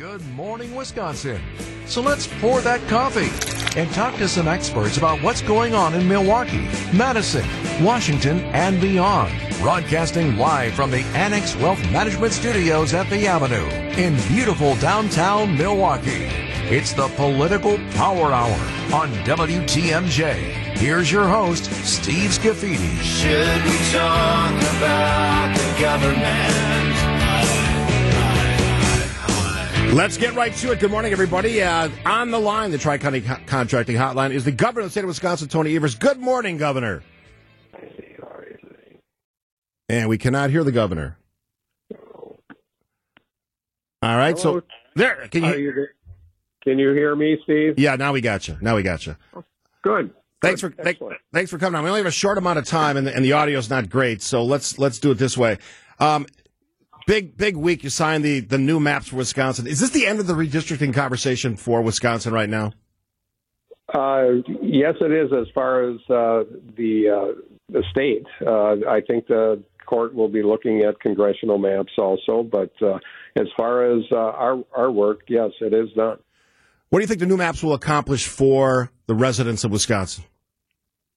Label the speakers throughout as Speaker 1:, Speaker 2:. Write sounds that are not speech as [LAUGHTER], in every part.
Speaker 1: Good morning, Wisconsin. So let's pour that coffee and talk to some experts about what's going on in Milwaukee, Madison, Washington, and beyond. Broadcasting live from the Annex Wealth Management Studios at the Avenue in beautiful downtown Milwaukee. It's the Political Power Hour on WTMJ. Here's your host, Steve Scafidi.
Speaker 2: Should we talk about the government?
Speaker 3: Let's get right to it. Good morning, everybody. Uh, on the line, the Tri County Co- Contracting Hotline is the governor of the state of Wisconsin, Tony Evers. Good morning, governor. And we cannot hear the governor. All right, so there. Can you?
Speaker 4: you? Can you hear me, Steve?
Speaker 3: Yeah, now we got you. Now we got you.
Speaker 4: Good.
Speaker 3: Thanks for thank, thanks for coming on. We only have a short amount of time, and the, and the audio's not great. So let's let's do it this way. Um, big big week. You signed the the new maps for Wisconsin. Is this the end of the redistricting conversation for Wisconsin right now?
Speaker 4: Uh, yes, it is. As far as uh, the uh, the state, uh, I think the court will be looking at congressional maps also. But uh, as far as uh, our our work, yes, it is done.
Speaker 3: What do you think the new maps will accomplish for the residents of Wisconsin?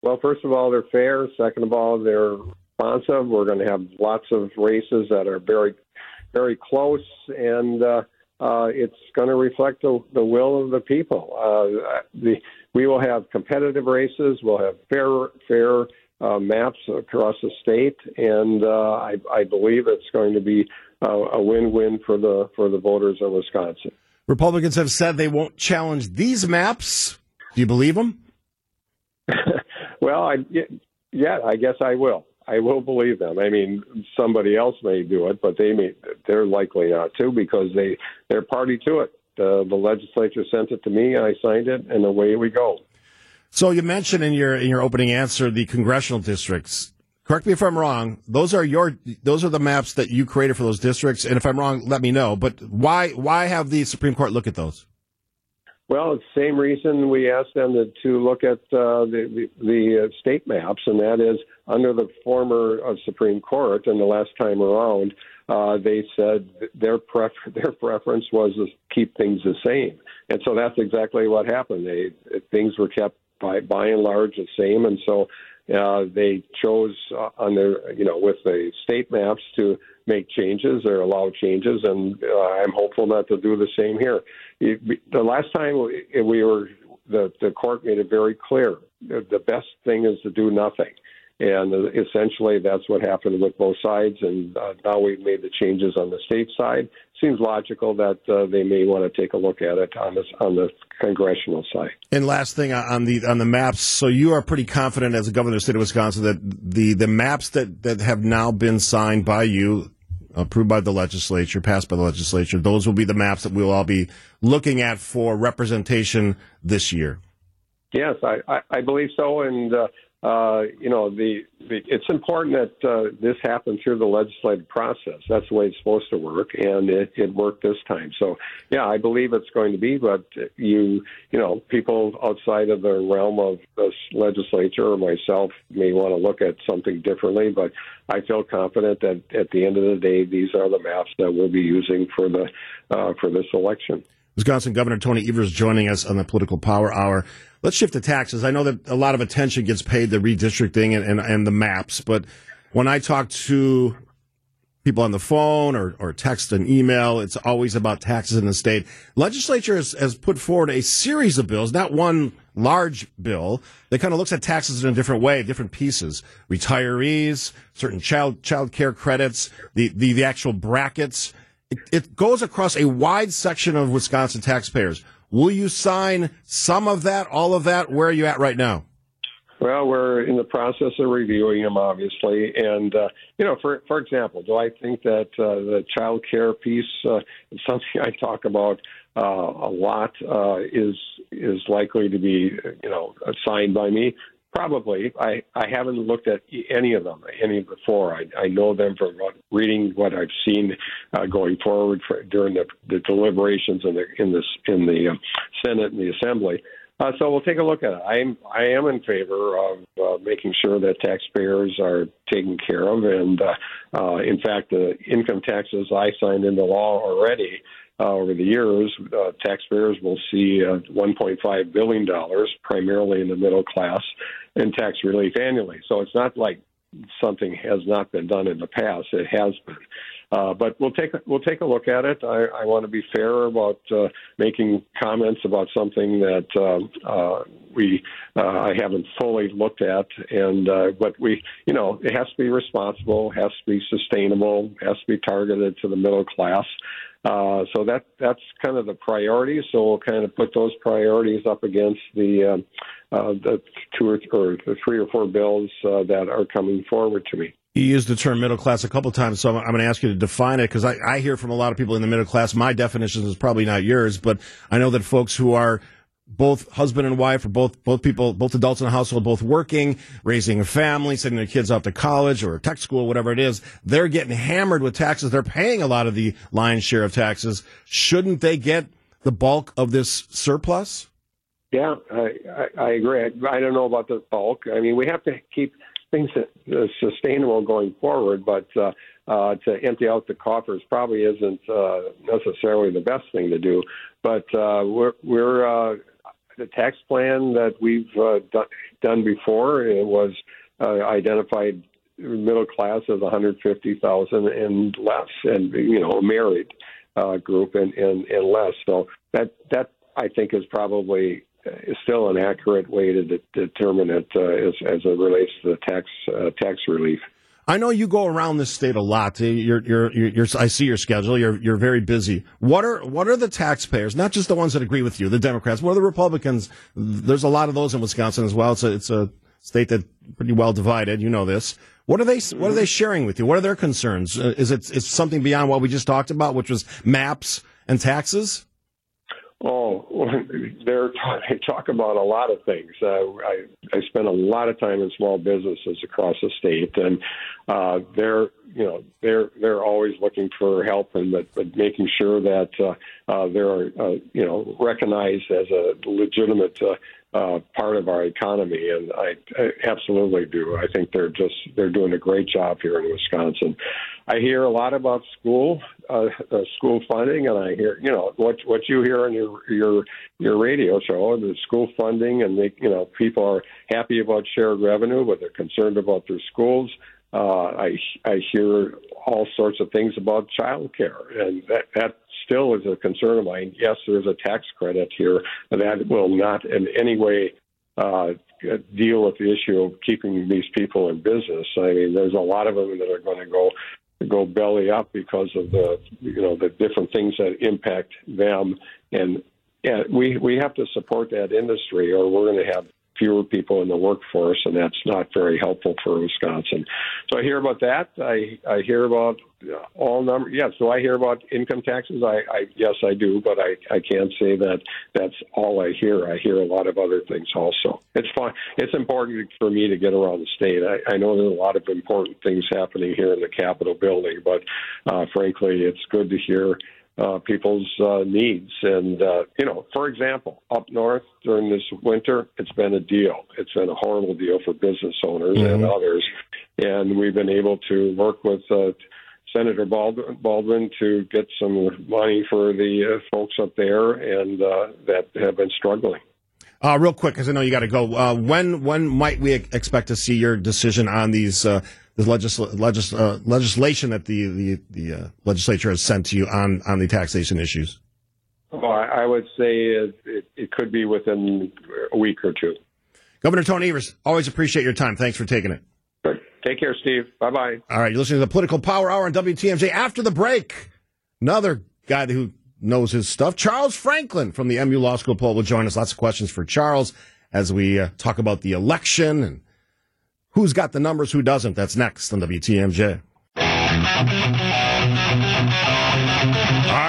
Speaker 4: Well, first of all, they're fair. Second of all, they're responsive. We're going to have lots of races that are very, very close, and uh, uh, it's going to reflect the, the will of the people. Uh, the, we will have competitive races. We'll have fair, fair uh, maps across the state, and uh, I, I believe it's going to be uh, a win-win for the for the voters of Wisconsin.
Speaker 3: Republicans have said they won't challenge these maps. Do you believe them? [LAUGHS]
Speaker 4: Well, I yeah, I guess I will. I will believe them. I mean, somebody else may do it, but they may. They're likely not to because they they're party to it. Uh, the legislature sent it to me, I signed it, and away we go.
Speaker 3: So you mentioned in your in your opening answer the congressional districts. Correct me if I'm wrong. Those are your those are the maps that you created for those districts. And if I'm wrong, let me know. But why why have the Supreme Court look at those?
Speaker 4: Well, it's the same reason we asked them to, to look at uh, the, the, the uh, state maps, and that is under the former uh, Supreme Court, and the last time around, uh, they said their pref- [LAUGHS] their preference was to keep things the same, and so that's exactly what happened. They things were kept by by and large the same, and so uh, they chose uh, on their you know with the state maps to make changes or allow changes, and uh, I'm hopeful that they'll do the same here. It, the last time we, we were, the the court made it very clear the best thing is to do nothing, and uh, essentially that's what happened with both sides. And uh, now we've made the changes on the state side. Seems logical that uh, they may want to take a look at it on this on the congressional side.
Speaker 3: And last thing on the on the maps. So you are pretty confident as a governor of the state of Wisconsin that the the maps that that have now been signed by you, approved by the legislature, passed by the legislature, those will be the maps that we'll all be looking at for representation this year.
Speaker 4: Yes, I, I, I believe so, and uh, uh, you know the, the it's important that uh, this happens through the legislative process. That's the way it's supposed to work, and it, it worked this time. So yeah, I believe it's going to be. But you you know people outside of the realm of the legislature or myself may want to look at something differently. But I feel confident that at the end of the day, these are the maps that we'll be using for the uh, for this election.
Speaker 3: Wisconsin Governor Tony Evers joining us on the Political Power Hour. Let's shift to taxes. I know that a lot of attention gets paid to redistricting and, and, and the maps, but when I talk to people on the phone or, or text and email, it's always about taxes in the state. Legislature has, has put forward a series of bills, not one large bill, that kind of looks at taxes in a different way, different pieces. Retirees, certain child child care credits, the, the, the actual brackets. It, it goes across a wide section of Wisconsin taxpayers. Will you sign some of that, all of that? Where are you at right now?
Speaker 4: Well, we're in the process of reviewing them, obviously, and uh, you know, for for example, do I think that uh, the child care piece uh, something I talk about uh, a lot? Uh, is is likely to be you know signed by me? Probably. I, I haven't looked at any of them, any of before. I, I know them from reading what I've seen uh, going forward for, during the, the deliberations in the in in the um, Senate and the Assembly. Uh, so we'll take a look at it. I'm I am in favor of uh, making sure that taxpayers are taken care of, and uh, uh, in fact, the income taxes I signed into law already uh, over the years, uh, taxpayers will see uh, $1.5 billion, primarily in the middle class, in tax relief annually. So it's not like something has not been done in the past. It has been. Uh, but we'll take we'll take a look at it. I, I want to be fair about uh, making comments about something that uh, uh, we uh, I haven't fully looked at, and uh, but we you know it has to be responsible, has to be sustainable, has to be targeted to the middle class. Uh, so that that's kind of the priority. So we'll kind of put those priorities up against the uh, uh, the two or, or the three or four bills uh, that are coming forward to me.
Speaker 3: You used the term middle class a couple times, so I'm, I'm going to ask you to define it because I, I hear from a lot of people in the middle class. My definition is probably not yours, but I know that folks who are both husband and wife, or both both people, both adults in a household, both working, raising a family, sending their kids off to college or tech school, whatever it is, they're getting hammered with taxes. They're paying a lot of the lion's share of taxes. Shouldn't they get the bulk of this surplus?
Speaker 4: Yeah, I, I, I agree. I, I don't know about the bulk. I mean, we have to keep things uh, sustainable going forward, but uh, uh, to empty out the coffers probably isn't uh, necessarily the best thing to do. But uh, we're, we're uh, the tax plan that we've uh, done, before it was uh, identified middle class as 150,000 and less, and you know married uh, group and, and and less. So that that I think is probably still an accurate way to de- determine it uh, as, as it relates to the tax uh, tax relief.
Speaker 3: I know you go around this state a lot. You're, you're, you're, I see your schedule. You're, you're very busy. What are, what are the taxpayers? Not just the ones that agree with you, the Democrats. What are the Republicans? There's a lot of those in Wisconsin as well. It's a, it's a state that pretty well divided. You know this. What are they? What are they sharing with you? What are their concerns? Uh, is it is something beyond what we just talked about, which was maps and taxes?
Speaker 4: Oh, [LAUGHS] they're they talk about a lot of things. Uh, I I spend a lot of time in small businesses across the state, and uh, they're you know they're they're always looking for help and but, but making sure that uh, uh, they're uh, you know recognized as a legitimate uh, uh, part of our economy, and I, I absolutely do. I think they're just they're doing a great job here in Wisconsin. I hear a lot about school uh, uh, school funding, and I hear you know what what you hear on your your your radio show, the school funding, and they, you know people are happy about shared revenue, but they're concerned about their schools. Uh, I I hear all sorts of things about child care, and that that still is a concern of mine. Yes, there's a tax credit here, that will not in any way uh, deal with the issue of keeping these people in business. I mean, there's a lot of them that are going to go go belly up because of the you know the different things that impact them, and yeah, we we have to support that industry, or we're going to have fewer people in the workforce, and that's not very helpful for Wisconsin. So I hear about that. I I hear about all numbers. Yes, do I hear about income taxes? I, I yes, I do, but I I can't say that that's all I hear. I hear a lot of other things also. It's fun. It's important for me to get around the state. I, I know there's a lot of important things happening here in the Capitol building, but uh, frankly, it's good to hear uh, people's uh, needs. And, uh, you know, for example, up north during this winter, it's been a deal. It's been a horrible deal for business owners mm-hmm. and others. And we've been able to work with uh, Senator Baldwin, Baldwin to get some money for the uh, folks up there and uh, that have been struggling.
Speaker 3: Uh, real quick, because I know you got to go. Uh, when when might we expect to see your decision on these uh, the legisl- legis- uh, legislation that the the, the uh, legislature has sent to you on on the taxation issues?
Speaker 4: Well, I would say it, it, it could be within a week or two.
Speaker 3: Governor Tony Evers, always appreciate your time. Thanks for taking it.
Speaker 4: Take care, Steve. Bye bye.
Speaker 3: All right, you're listening to the Political Power Hour on WTMJ. After the break, another guy who knows his stuff, Charles Franklin from the MU Law School poll will join us. Lots of questions for Charles as we uh, talk about the election and Who's got the numbers? Who doesn't? That's next on WTMJ. All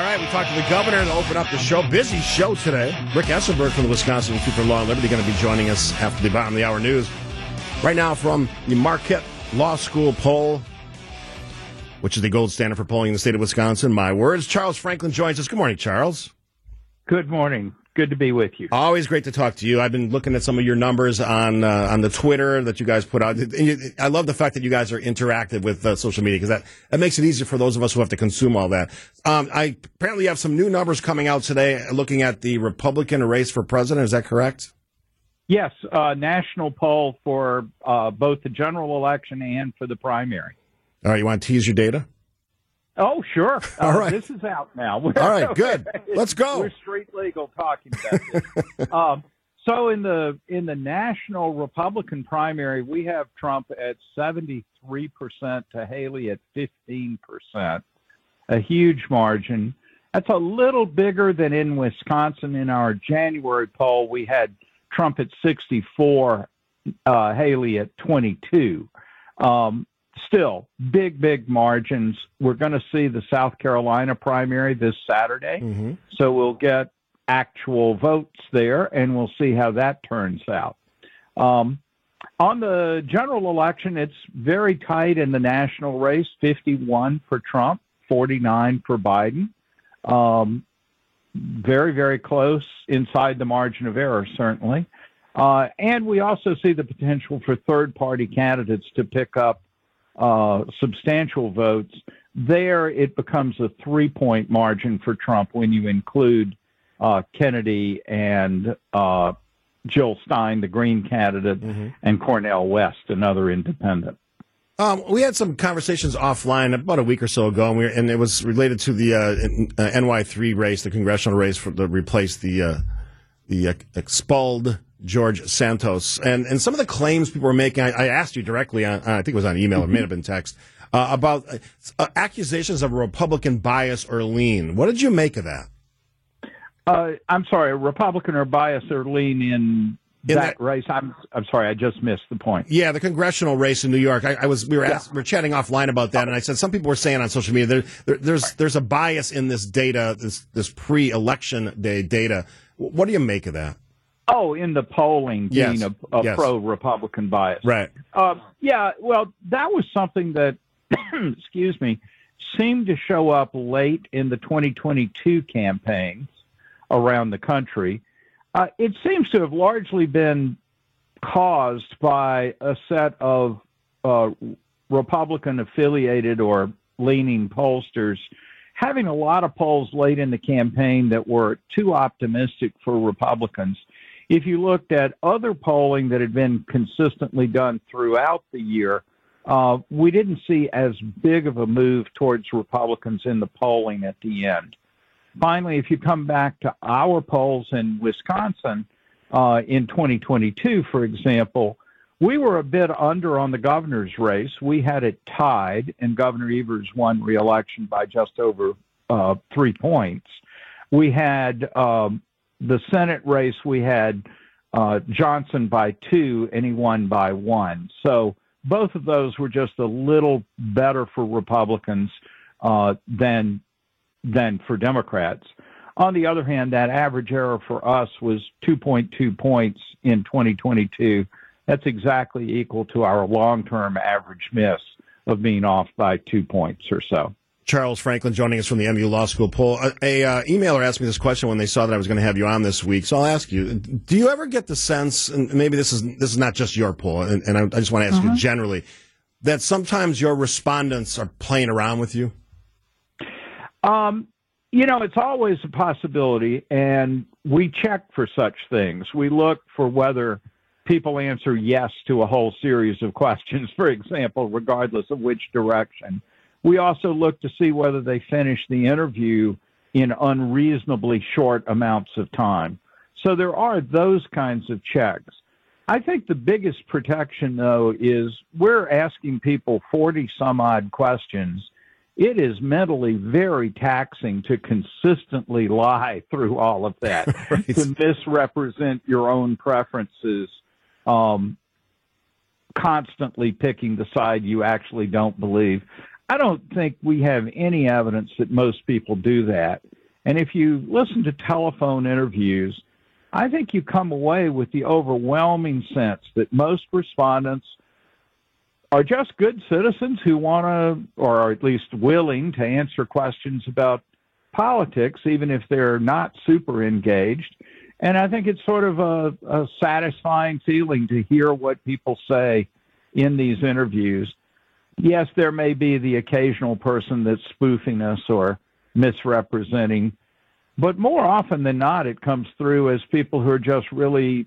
Speaker 3: right, we talked to the governor to open up the show. Busy show today. Rick Esenberg from the Wisconsin Institute for Law and Liberty going to be joining us after the bottom of the hour news. Right now from the Marquette Law School poll, which is the gold standard for polling in the state of Wisconsin. My words. Charles Franklin joins us. Good morning, Charles.
Speaker 5: Good morning. Good to be with you.
Speaker 3: Always great to talk to you. I've been looking at some of your numbers on uh, on the Twitter that you guys put out. I love the fact that you guys are interactive with uh, social media because that, that makes it easier for those of us who have to consume all that. Um, I apparently have some new numbers coming out today looking at the Republican race for president. Is that correct?
Speaker 5: Yes, uh, national poll for uh, both the general election and for the primary.
Speaker 3: All right, you want to tease your data?
Speaker 5: Oh, sure. [LAUGHS]
Speaker 3: All
Speaker 5: uh,
Speaker 3: right.
Speaker 5: This is out now. [LAUGHS]
Speaker 3: All right, good. Let's go.
Speaker 5: We're street legal talking about this. [LAUGHS] um, so in the in the national Republican primary, we have Trump at 73% to Haley at 15%. A huge margin. That's a little bigger than in Wisconsin. In our January poll, we had Trump at 64, uh, Haley at 22. Um, still big, big margins. We're going to see the South Carolina primary this Saturday.
Speaker 3: Mm-hmm.
Speaker 5: So we'll get actual votes there and we'll see how that turns out. Um, on the general election, it's very tight in the national race 51 for Trump, 49 for Biden. Um, very, very close inside the margin of error, certainly. Uh, and we also see the potential for third party candidates to pick up uh, substantial votes. There, it becomes a three point margin for Trump when you include uh, Kennedy and uh, Jill Stein, the Green candidate,
Speaker 3: Mm-hmm.
Speaker 5: and Cornel West, another independent.
Speaker 3: Um, we had some conversations offline about a week or so ago, and, we were, and it was related to the uh, uh, NY3 race, the congressional race for to replace the uh, the uh, expelled George Santos, and and some of the claims people were making. I, I asked you directly, on, I think it was on email, it may have been text, uh, about uh, accusations of Republican bias or lean. What did you make of that?
Speaker 5: Uh, I'm sorry, Republican or bias or lean in,
Speaker 3: In
Speaker 5: that,
Speaker 3: that-
Speaker 5: race? I'm I'm sorry, I just missed the point.
Speaker 3: Yeah, the congressional race in New York. I, I was we were asked, we were chatting offline about that, and I said some people were saying on social media there, there, there's there's a bias in this data, this this pre-election day data. What do you make of that?
Speaker 5: Oh, in the polling,
Speaker 3: Yes,
Speaker 5: being a, a
Speaker 3: yes.
Speaker 5: pro-Republican bias.
Speaker 3: Right.
Speaker 5: Uh, yeah, well, that was something that, [CLEARS THROAT] excuse me, seemed to show up late in the 2022 campaigns around the country. Uh, it seems to have largely been caused by a set of uh, Republican affiliated or leaning pollsters having a lot of polls late in the campaign that were too optimistic for Republicans. If you looked at other polling that had been consistently done throughout the year, uh, we didn't see as big of a move towards Republicans in the polling at the end. Finally, if you come back to our polls in Wisconsin uh, in 2022, for example, we were a bit under on the governor's race. We had it tied, and Governor Evers won re-election by just over uh, three points. We had um, the Senate race. We had uh, Johnson by two, and he won by one. So both of those were just a little better for Republicans uh, than than for Democrats. On the other hand, that average error for us was 2.2 points in 2022. That's exactly equal to our long-term average miss of being off by two points or so.
Speaker 3: Charles Franklin joining us from the MU Law School poll. A, a uh, emailer asked me this question when they saw that I was going to have you on this week. So I'll ask you: Do you ever get the sense, and maybe this is this is not just your poll, and, and I, I just want to ask you generally, that sometimes your respondents are playing around with you?
Speaker 5: Um, you know, it's always a possibility, and we check for such things. We look for whether people answer yes to a whole series of [LAUGHS] questions, for example, regardless of which direction. We also look to see whether they finish the interview in unreasonably short amounts of time. So there are those kinds of checks. I think the biggest protection, though, is we're asking people 40 some odd questions. It is mentally very taxing to consistently lie [LAUGHS] through all of that, [LAUGHS]
Speaker 3: Right.
Speaker 5: to misrepresent your own preferences, um, constantly picking the side you actually don't believe. I don't think we have any evidence that most people do that. And if you listen to telephone interviews, I think you come away with the overwhelming sense that most respondents are just good citizens who want to, or are at least willing to answer questions about politics, even if they're not super engaged. And I think it's sort of a, a satisfying feeling to hear what people say in these interviews. Yes, there may be the occasional person that's spoofing us or misrepresenting, but more often than not, it comes through as people who are just really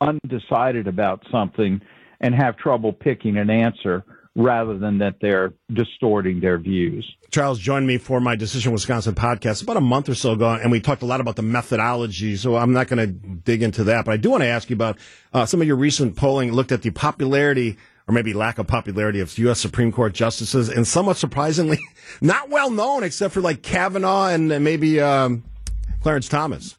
Speaker 5: undecided about something and have trouble picking an answer rather than that they're distorting their views.
Speaker 3: Charles joined me for my Decision Wisconsin podcast about a month or so ago, and we talked a lot about the methodology. So I'm not going to dig into that, but I do want to ask you about uh, some of your recent polling. Looked at the popularity or maybe lack of popularity of U.S. Supreme Court justices, and somewhat surprisingly, [LAUGHS] not well known except for like Kavanaugh and maybe um, Clarence Thomas.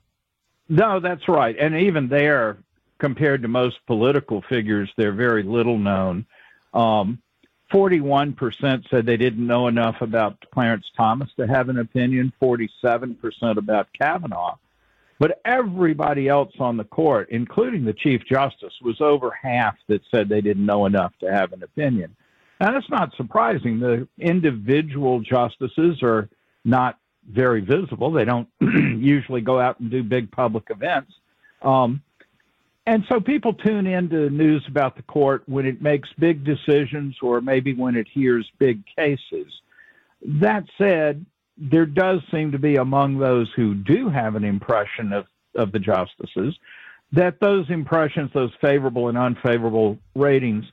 Speaker 5: No, that's right, and even there, compared to most political figures, they're very little known. Um, 41% said they didn't know enough about Clarence Thomas to have an opinion, 47% about Kavanaugh. But everybody else on the court, including the Chief Justice, was over half that said they didn't know enough to have an opinion. And it's not surprising. The individual justices are not very visible. They don't [CLEARS THROAT] usually go out and do big public events. Um, and so people tune into news about the court when it makes big decisions or maybe when it hears big cases. That said, there does seem to be among those who do have an impression of, of the justices that those impressions, those favorable and unfavorable ratings,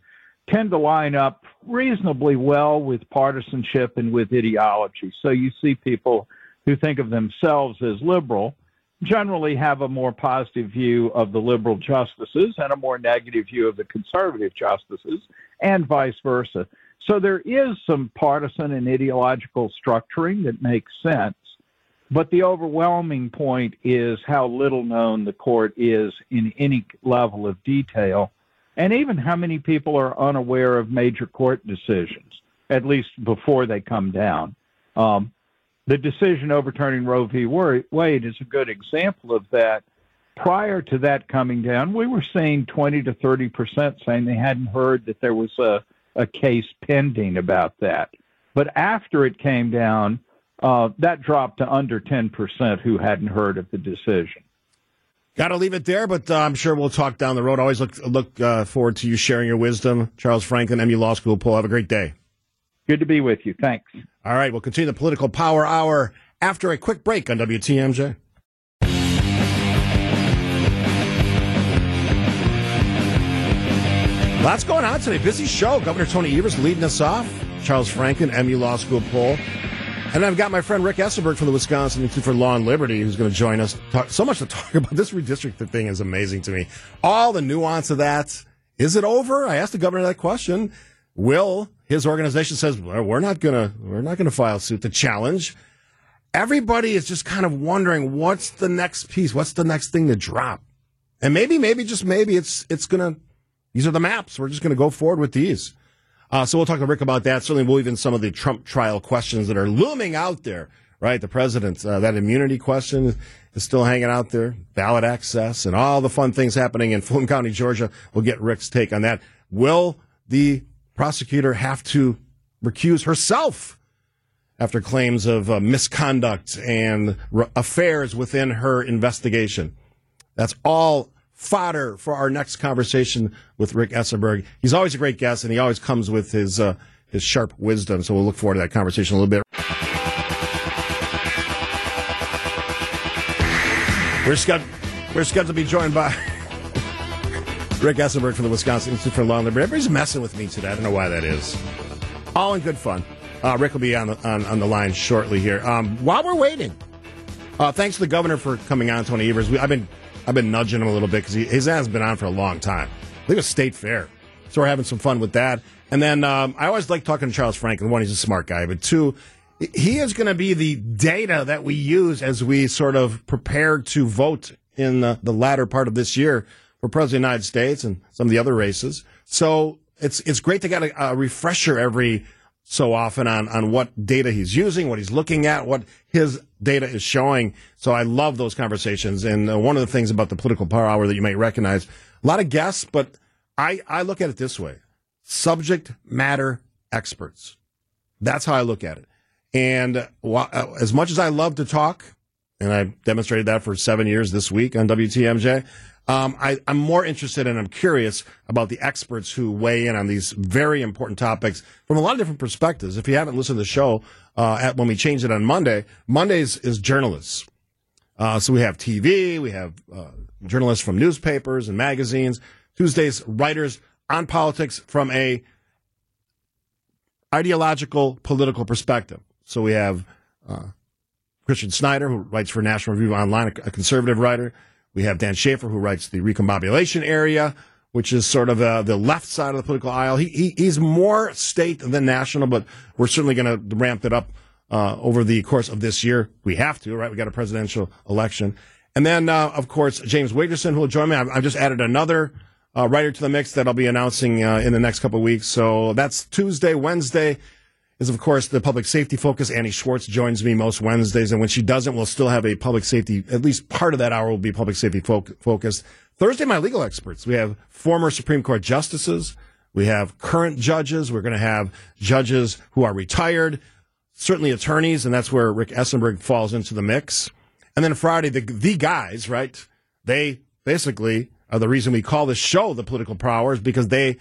Speaker 5: tend to line up reasonably well with partisanship and with ideology. So you see people who think of themselves as liberal generally have a more positive view of the liberal justices and a more negative view of the conservative justices, and vice versa. So there is some partisan and ideological structuring that makes sense. But the overwhelming point is how little known the court is in any level of detail, and even how many people are unaware of major court decisions, at least before they come down. Um, the decision overturning Roe v. Wade is a good example of that. Prior to that coming down, we were seeing 20 to 30 percent saying they hadn't heard that there was a, a case pending about that. But after it came down, uh, that dropped to under 10 percent who hadn't heard of the decision.
Speaker 3: Got to leave it there, but uh, I'm sure we'll talk down the road. Always look look uh, forward to you sharing your wisdom. Charles Franklin, MU Law School. Paul, have a great day.
Speaker 5: Good to be with you. Thanks.
Speaker 3: All right, we'll continue the political power hour after a quick break on WTMJ. Lots going on today. Busy show. Governor Tony Evers leading us off. Charles Franklin, MU Law School poll. And I've got my friend Rick Esenberg from the Wisconsin Institute for Law and Liberty who's going to join us. Talk, so much to talk [LAUGHS] about. This redistricting thing is amazing to me. All the nuance of that. Is it over? I asked the governor that question. Will his organization says well, we're not gonna we're not gonna file suit to challenge. Everybody is just kind of wondering what's the next piece, what's the next thing to drop, and maybe maybe just maybe it's it's gonna these are the maps. We're just gonna go forward with these. Uh, so we'll talk to Rick about that. Certainly, we'll even some of the Trump trial questions that are looming out there. Right, the president uh, that immunity question is still hanging out there. Ballot access and all the fun things happening in Fulton County, Georgia. We'll get Rick's take on that. Will the prosecutor have to recuse herself after claims of uh, misconduct and affairs within her investigation. That's all fodder for our next conversation with Rick Esenberg. He's always a great guest, and he always comes with his uh, his sharp wisdom. So we'll look forward to that conversation a little bit. We're scheduled, we're scheduled to be joined by [LAUGHS] Rick Esenberg from the Wisconsin Institute for Law and Liberty. Everybody's messing with me today. I don't know why that is. All in good fun. Uh, Rick will be on the, on, on the line shortly here. Um, while we're waiting, uh, thanks to the governor for coming on, Tony Evers. We, I've been I've been nudging him a little bit because his ass has been on for a long time. I think it was State Fair, so we're having some fun with that. And then um, I always like talking to Charles Franklin. One, he's a smart guy, but two, he is going to be the data that we use as we sort of prepare to vote in the, the latter part of this year for president of the United States and some of the other races. So it's it's great to get a, a refresher every so often on on what data he's using, what he's looking at, what his data is showing. So I love those conversations. And uh, one of the things about the political power hour that you might recognize, a lot of guests, but I I look at it this way: subject matter experts. That's how I look at it. And uh, as much as I love to talk, and I demonstrated that for seven years this week on WTMJ. Um, I, am more interested and I'm curious about the experts who weigh in on these very important topics from a lot of different perspectives. If you haven't listened to the show uh, at, when we change it on Monday, Mondays is journalists. Uh, so we have TV, we have uh, journalists from newspapers and magazines. Tuesdays, writers on politics from a ideological, political perspective. So we have uh, Christian Schneider, who writes for National Review Online, a conservative writer. We have Dan Shafer, who writes the recombobulation area, which is sort of uh, the left side of the political aisle. He, he, he's more state than national, but we're certainly going to ramp it up uh, over the course of this year. We have to, right? We got a presidential election. And then, uh, of course, James Wigderson, who will join me. I've, I've just added another uh, writer to the mix that I'll be announcing uh, in the next couple of weeks. So that's Tuesday, Wednesday is of course the public safety focus. Annie Schwartz joins me most Wednesdays, and when she doesn't, we'll still have a public safety. At least part of that hour will be public safety fo- focused. Thursday, my legal experts. We have former Supreme Court justices. We have current judges. We're going to have judges who are retired, certainly attorneys, and that's where Rick Esenberg falls into the mix. And then Friday, the the guys, right? They basically are the reason we call this show the Political Powers because they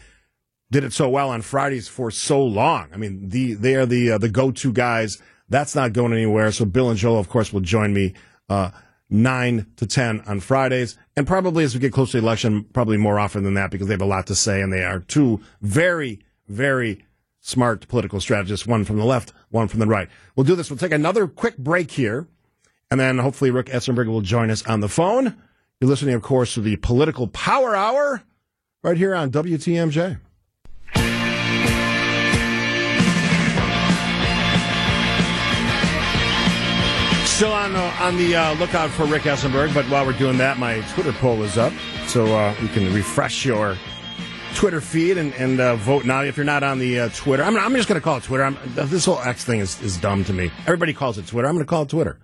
Speaker 3: did it so well on Fridays for so long. I mean, the they are the uh, the go to guys. That's not going anywhere. So Bill and Joel, of course, will join me uh, nine to ten on Fridays, and probably as we get closer to the election, probably more often than that because they have a lot to say, and they are two very very smart political strategists, one from the left, one from the right. We'll do this. We'll take another quick break here, and then hopefully Rick Esenberg will join us on the phone. You're listening, of course, to the Political Power Hour right here on WTMJ. Still on uh, on the uh, lookout for Rick Esenberg, but while we're doing that, my Twitter poll is up, so uh, you can refresh your Twitter feed and, and uh, vote now. If you're not on the uh, Twitter, I'm, I'm just going to call it Twitter. I'm, this whole X thing is, is dumb to me. Everybody calls it Twitter. I'm going to call it Twitter.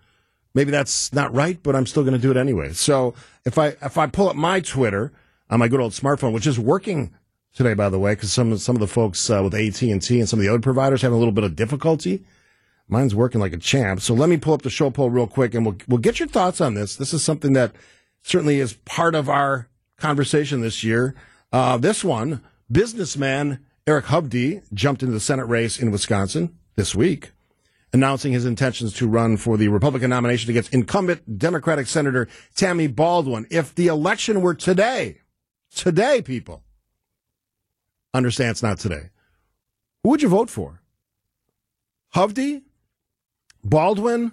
Speaker 3: Maybe that's not right, but I'm still going to do it anyway. So if I if I pull up my Twitter on my good old smartphone, which is working today, by the way, because some some of the folks uh, with AT and T and some of the other providers having a little bit of difficulty Mine's working like a champ. So let me pull up the show poll real quick and we'll, we'll get your thoughts on this. This is something that certainly is part of our conversation this year. Uh, this one, businessman Eric Hovde jumped into the Senate race in Wisconsin this week, announcing his intentions to run for the Republican nomination against incumbent Democratic Senator Tammy Baldwin. If the election were today, today, people, understand it's not today, who would you vote for? Hovde Baldwin,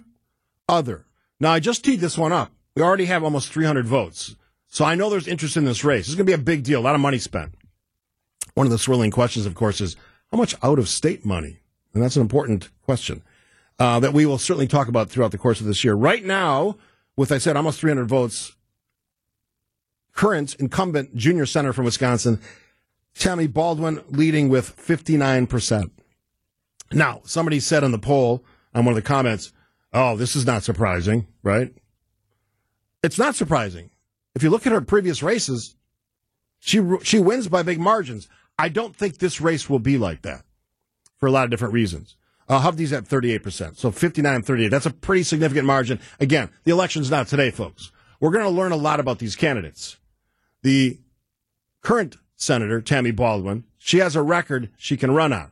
Speaker 3: other. Now, I just teed this one up. We already have almost 300 votes. So I know there's interest in this race. It's going to be a big deal, a lot of money spent. One of the swirling questions, of course, is how much out of state money? And that's an important question uh, that we will certainly talk about throughout the course of this year. Right now, with, I said, almost 300 votes, current incumbent junior senator from Wisconsin, Tammy Baldwin, leading with 59%. Now, somebody said in the poll, on one of the comments, oh, this is not surprising, right? It's not surprising. If you look at her previous races, she she wins by big margins. I don't think this race will be like that for a lot of different reasons. Uh, Hovde's at 38%, so 59 38. That's a pretty significant margin. Again, the election's not today, folks. We're going to learn a lot about these candidates. The current senator, Tammy Baldwin, she has a record she can run on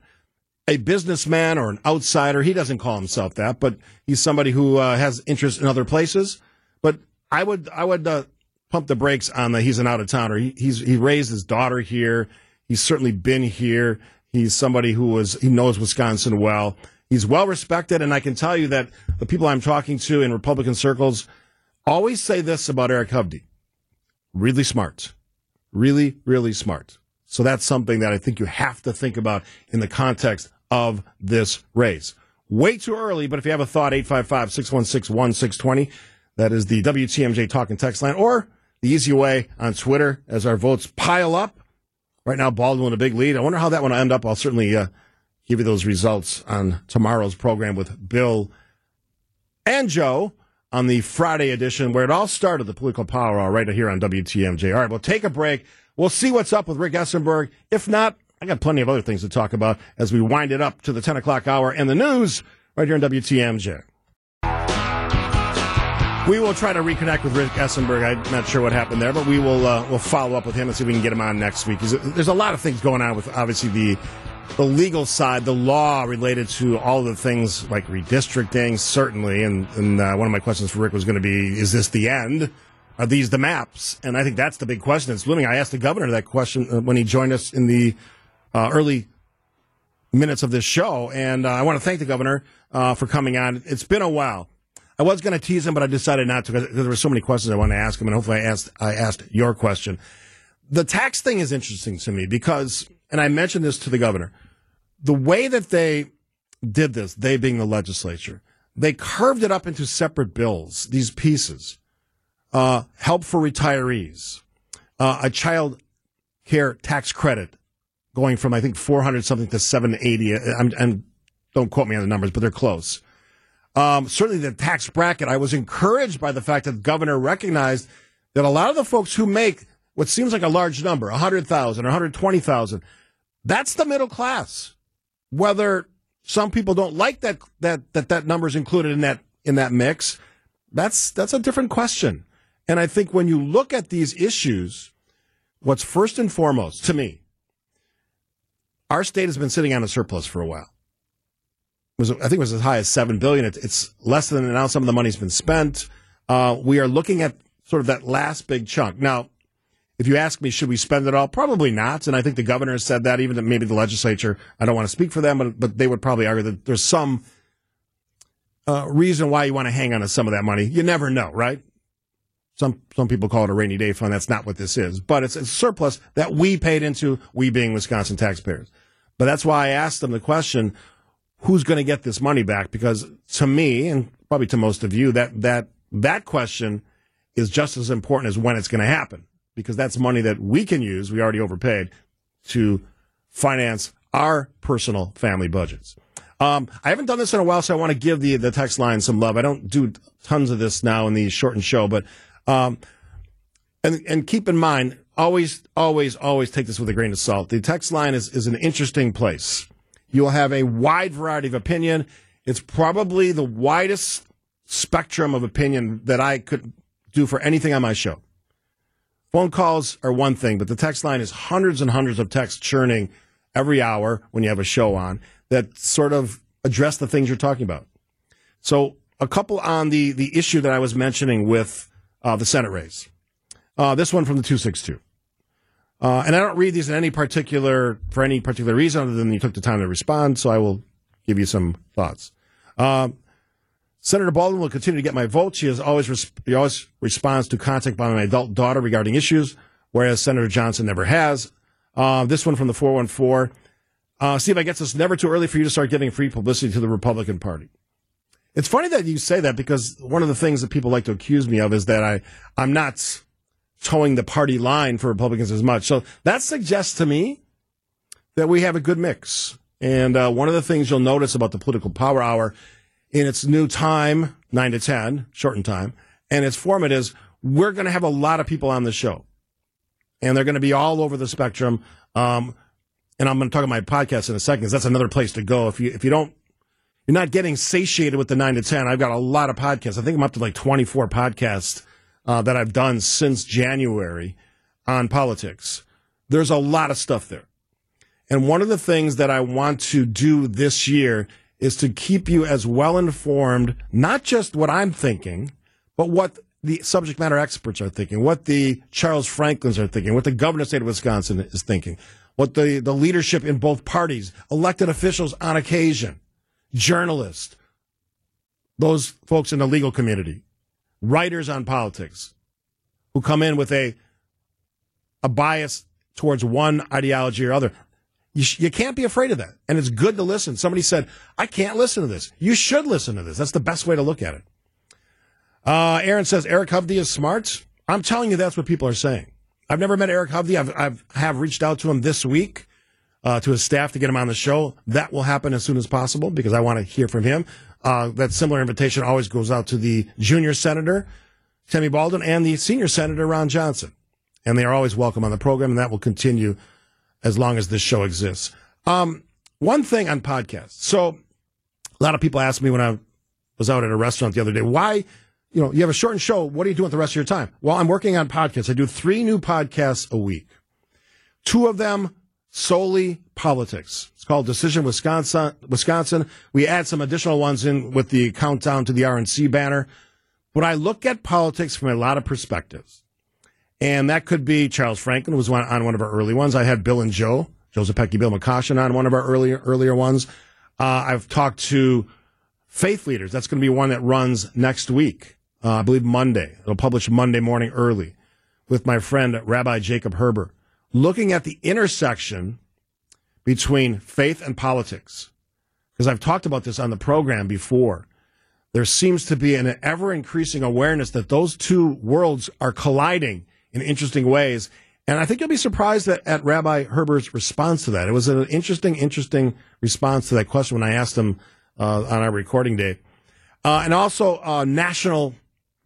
Speaker 3: a businessman or an outsider. He doesn't call himself that, but he's somebody who uh, has interest in other places. But I would I would uh, pump the brakes on the he's an out of towner. He, he's he raised his daughter here. He's certainly been here. He's somebody who was he knows Wisconsin well. He's well respected, and I can tell you that the people I'm talking to in Republican circles always say this about Eric Hovde: really smart, really really smart. So that's something that I think you have to think about in the context of this race. Way too early, but if you have a thought, 855 616 1620. That is the WTMJ talk and text line, or the easy way on Twitter as our votes pile up. Right now, Baldwin in a big lead. I wonder how that one will end up. I'll certainly uh, give you those results on tomorrow's program with Bill and Joe on the Friday edition, where it all started, the political power hour right here on WTMJ. All right, we'll take a break. We'll see what's up with Rick Esenberg. If not, I got plenty of other things to talk about as we wind it up to the 10 o'clock hour and the news right here on WTMJ. We will try to reconnect with Rick Esenberg. I'm not sure what happened there, but we will uh, we'll follow up with him and see if we can get him on next week. There's a lot of things going on with obviously the the legal side, the law related to all the things like redistricting, certainly. And, and uh, one of my questions for Rick was going to be: Is this the end? Are these the maps? And I think that's the big question that's looming. I asked the governor that question uh, when he joined us in the uh, early minutes of this show, and uh, I want to thank the governor uh, for coming on. It's been a while. I was going to tease him, but I decided not to because there were so many questions I wanted to ask him, and hopefully I asked I asked your question. The tax thing is interesting to me because, and I mentioned this to the governor, the way that they did this, they being the legislature, they carved it up into separate bills. These pieces, uh, help for retirees, uh, a child care tax credit going from I think 400 something to 780. I'm, and don't quote me on the numbers, but they're close. Um, certainly the tax bracket. I was encouraged by the fact that the governor recognized that a lot of the folks who make what seems like a large number, 100,000 or 120,000, that's the middle class. Whether some people don't like that, that, that, that number is included in that, in that mix, that's, that's a different question. And I think when you look at these issues, what's first and foremost to me, our state has been sitting on a surplus for a while was I think it was as high as seven billion. It's, it's less than now. Some of the money's been spent. Uh, we are looking at sort of that last big chunk now. If you ask me, should we spend it all? Probably not. And I think the governor has said that. Even maybe the legislature. I don't want to speak for them, but, but they would probably argue that there's some uh, reason why you want to hang on to some of that money. You never know, right? Some some people call it a rainy day fund. That's not what this is, but it's a surplus that we paid into. We being Wisconsin taxpayers. But that's why I asked them the question: who's going to get this money back? Because to me, and probably to most of you, that that that question is just as important as when it's going to happen, because that's money that we can use. We already overpaid to finance our personal family budgets. Um, I haven't done this in a while, so I want to give the the text line some love. I don't do tons of this now in the shortened show, but um, and and keep in mind, always, always, always take this with a grain of salt. The text line is is an interesting place. You'll have a wide variety of opinion. It's probably the widest spectrum of opinion that I could do for anything on my show. Phone calls are one thing, but the text line is hundreds and hundreds of texts churning every hour when you have a show on that sort of address the things you're talking about. So, a couple on the, the issue that I was mentioning with uh, the Senate race. Uh, this one from the 262. Uh, and I don't read these in any particular for any particular reason other than you took the time to respond. So I will give you some thoughts. Um, Senator Baldwin will continue to get my vote. She has always always responds to contact by my adult daughter regarding issues, whereas Senator Johnson never has. Uh, this one from the 414. Uh, Steve, I guess it's never too early for you to start giving free publicity to the Republican Party. It's funny that you say that because one of the things that people like to accuse me of is that I, I'm not towing the party line for Republicans as much. So that suggests to me that we have a good mix. And uh, one of the things you'll notice about the political power hour in its new time, 9 to 10, shortened time, and its format is we're going to have a lot of people on the show. And they're going to be all over the spectrum. Um, and I'm going to talk about my podcast in a second because that's another place to go. If you, if you don't, you're not getting satiated with the 9 to 10, I've got a lot of podcasts. I think I'm up to like 24 podcasts uh, that I've done since January on politics. There's a lot of stuff there. And one of the things that I want to do this year is to keep you as well informed, not just what I'm thinking, but what the subject matter experts are thinking, what the Charles Franklins are thinking, what the governor of state of Wisconsin is thinking, what the, the leadership in both parties, elected officials on occasion, journalists, those folks in the legal community, writers on politics who come in with a a bias towards one ideology or other. You, sh- you can't be afraid of that. And it's good to listen. Somebody said, I can't listen to this. You should listen to this. That's the best way to look at it. Uh, Aaron says, Eric Hovde is smart. I'm telling you, that's what people are saying. I've never met Eric Hovde. I've, I've have reached out to him this week, uh, to his staff to get him on the show. That will happen as soon as possible because I want to hear from him. Uh, that similar invitation always goes out to the junior senator, Tammy Baldwin, and the senior senator, Ron Johnson. And they are always welcome on the program, and that will continue as long as this show exists. Um, one thing on podcasts. So, a lot of people ask me when I was out at a restaurant the other day, why you know, you have a shortened show. What are you doing with the rest of your time? Well, I'm working on podcasts. I do three new podcasts a week. Two of them solely politics. It's called Decision Wisconsin. Wisconsin. We add some additional ones in with the countdown to the RNC banner. But I look at politics from a lot of perspectives. And that could be Charles Franklin was one, on one of our early ones. I had Bill and Joe, Joseph Pecky, Bill McCoshen on one of our earlier earlier ones. Uh, I've talked to faith leaders. That's going to be one that runs next week. Uh, I believe Monday. It'll publish Monday morning early with my friend Rabbi Jacob Herber, looking at the intersection between faith and politics. Because I've talked about this on the program before. There seems to be an ever increasing awareness that those two worlds are colliding in interesting ways. And I think you'll be surprised at, at Rabbi Herbert's response to that. It was an interesting, interesting response to that question when I asked him uh, on our recording day. Uh, and also, uh, national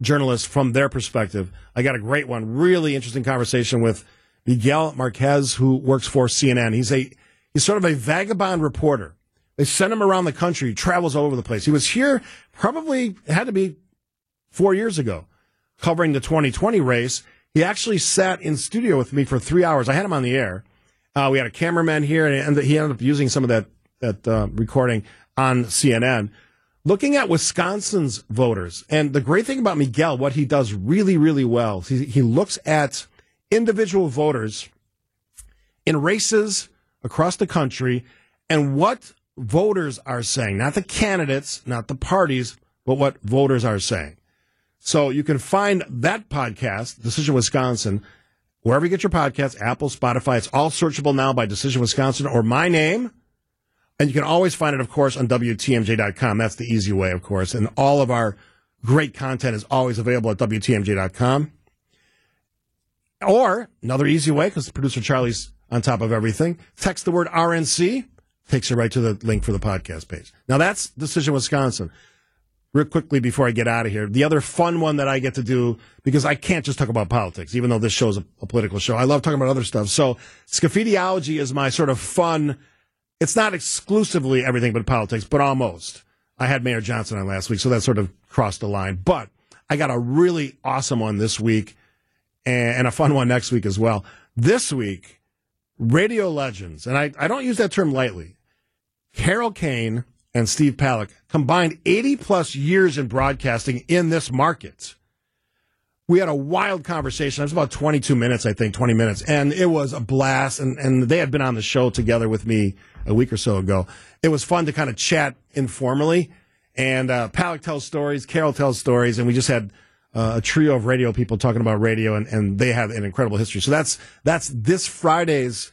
Speaker 3: journalists from their perspective. I got a great one, really interesting conversation with Miguel Marquez, who works for CNN. He's a he's sort of a vagabond reporter. They send him around the country, he travels all over the place. He was here probably had to be four years ago, covering the 2020 race. He actually sat in studio with me for three hours. I had him on the air. Uh, we had a cameraman here, and he ended up using some of that that uh, recording on CNN looking at Wisconsin's voters, and the great thing about Miguel, what he does really, really well, he, he looks at individual voters in races across the country and what voters are saying, not the candidates, not the parties, but what voters are saying. So you can find that podcast, Decision Wisconsin, wherever you get your podcasts, Apple, Spotify. It's all searchable now by Decision Wisconsin or my name. And you can always find it, of course, on WTMJ.com. That's the easy way, of course. And all of our great content is always available at WTMJ.com. Or another easy way, because producer Charlie's on top of everything, text the word RNC, takes you right to the link for the podcast page. Now that's Decision Wisconsin. Real quickly before I get out of here, the other fun one that I get to do, because I can't just talk about politics, even though this show is a, a political show. I love talking about other stuff. So Scaffidiology is my sort of fun it's not exclusively everything but politics, but almost. I had Mayor Johnson on last week, so that sort of crossed the line. But I got a really awesome one this week and a fun one next week as well. This week, radio legends, and I, I don't use that term lightly. Carol Kane and Steve Palec combined 80 plus years in broadcasting in this market. We had a wild conversation. It was about 22 minutes, I think, 20 minutes, and it was a blast. And, and they had been on the show together with me a week or so ago. It was fun to kind of chat informally. And uh, Palec tells stories, Carol tells stories, and we just had uh, a trio of radio people talking about radio, and, and they have an incredible history. So that's that's this Friday's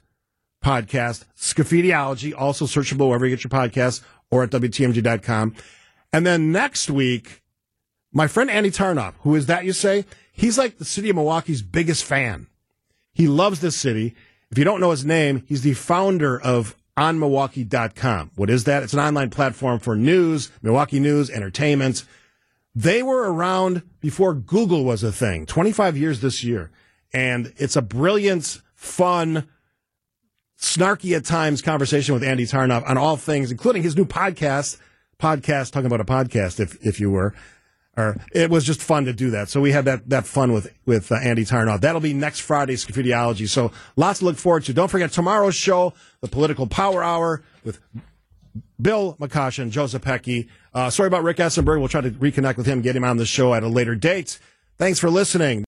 Speaker 3: podcast, Scaffidiology, also searchable wherever you get your podcasts or at WTMJ.com. And then next week, my friend Andy Tarnoff, who is that you say? He's like the city of Milwaukee's biggest fan. He loves this city. If you don't know his name, he's the founder of onmilwaukee.com. What is that? It's an online platform for news, Milwaukee news, entertainment. They were around before Google was a thing, 25 years this year. And it's a brilliant, fun, snarky at times conversation with Andy Tarnoff on all things, including his new podcast, podcast talking about a podcast, if, if you were or it was just fun to do that. So we had that that fun with with uh, Andy Tarnoff. That'll be next Friday's Scaffidiology. So lots to look forward to. Don't forget tomorrow's show, the Political Power Hour with Bill McCoshen, Joe Zepecki. Uh, sorry about Rick Esenberg. We'll try to reconnect with him, get him on the show at a later date. Thanks for listening.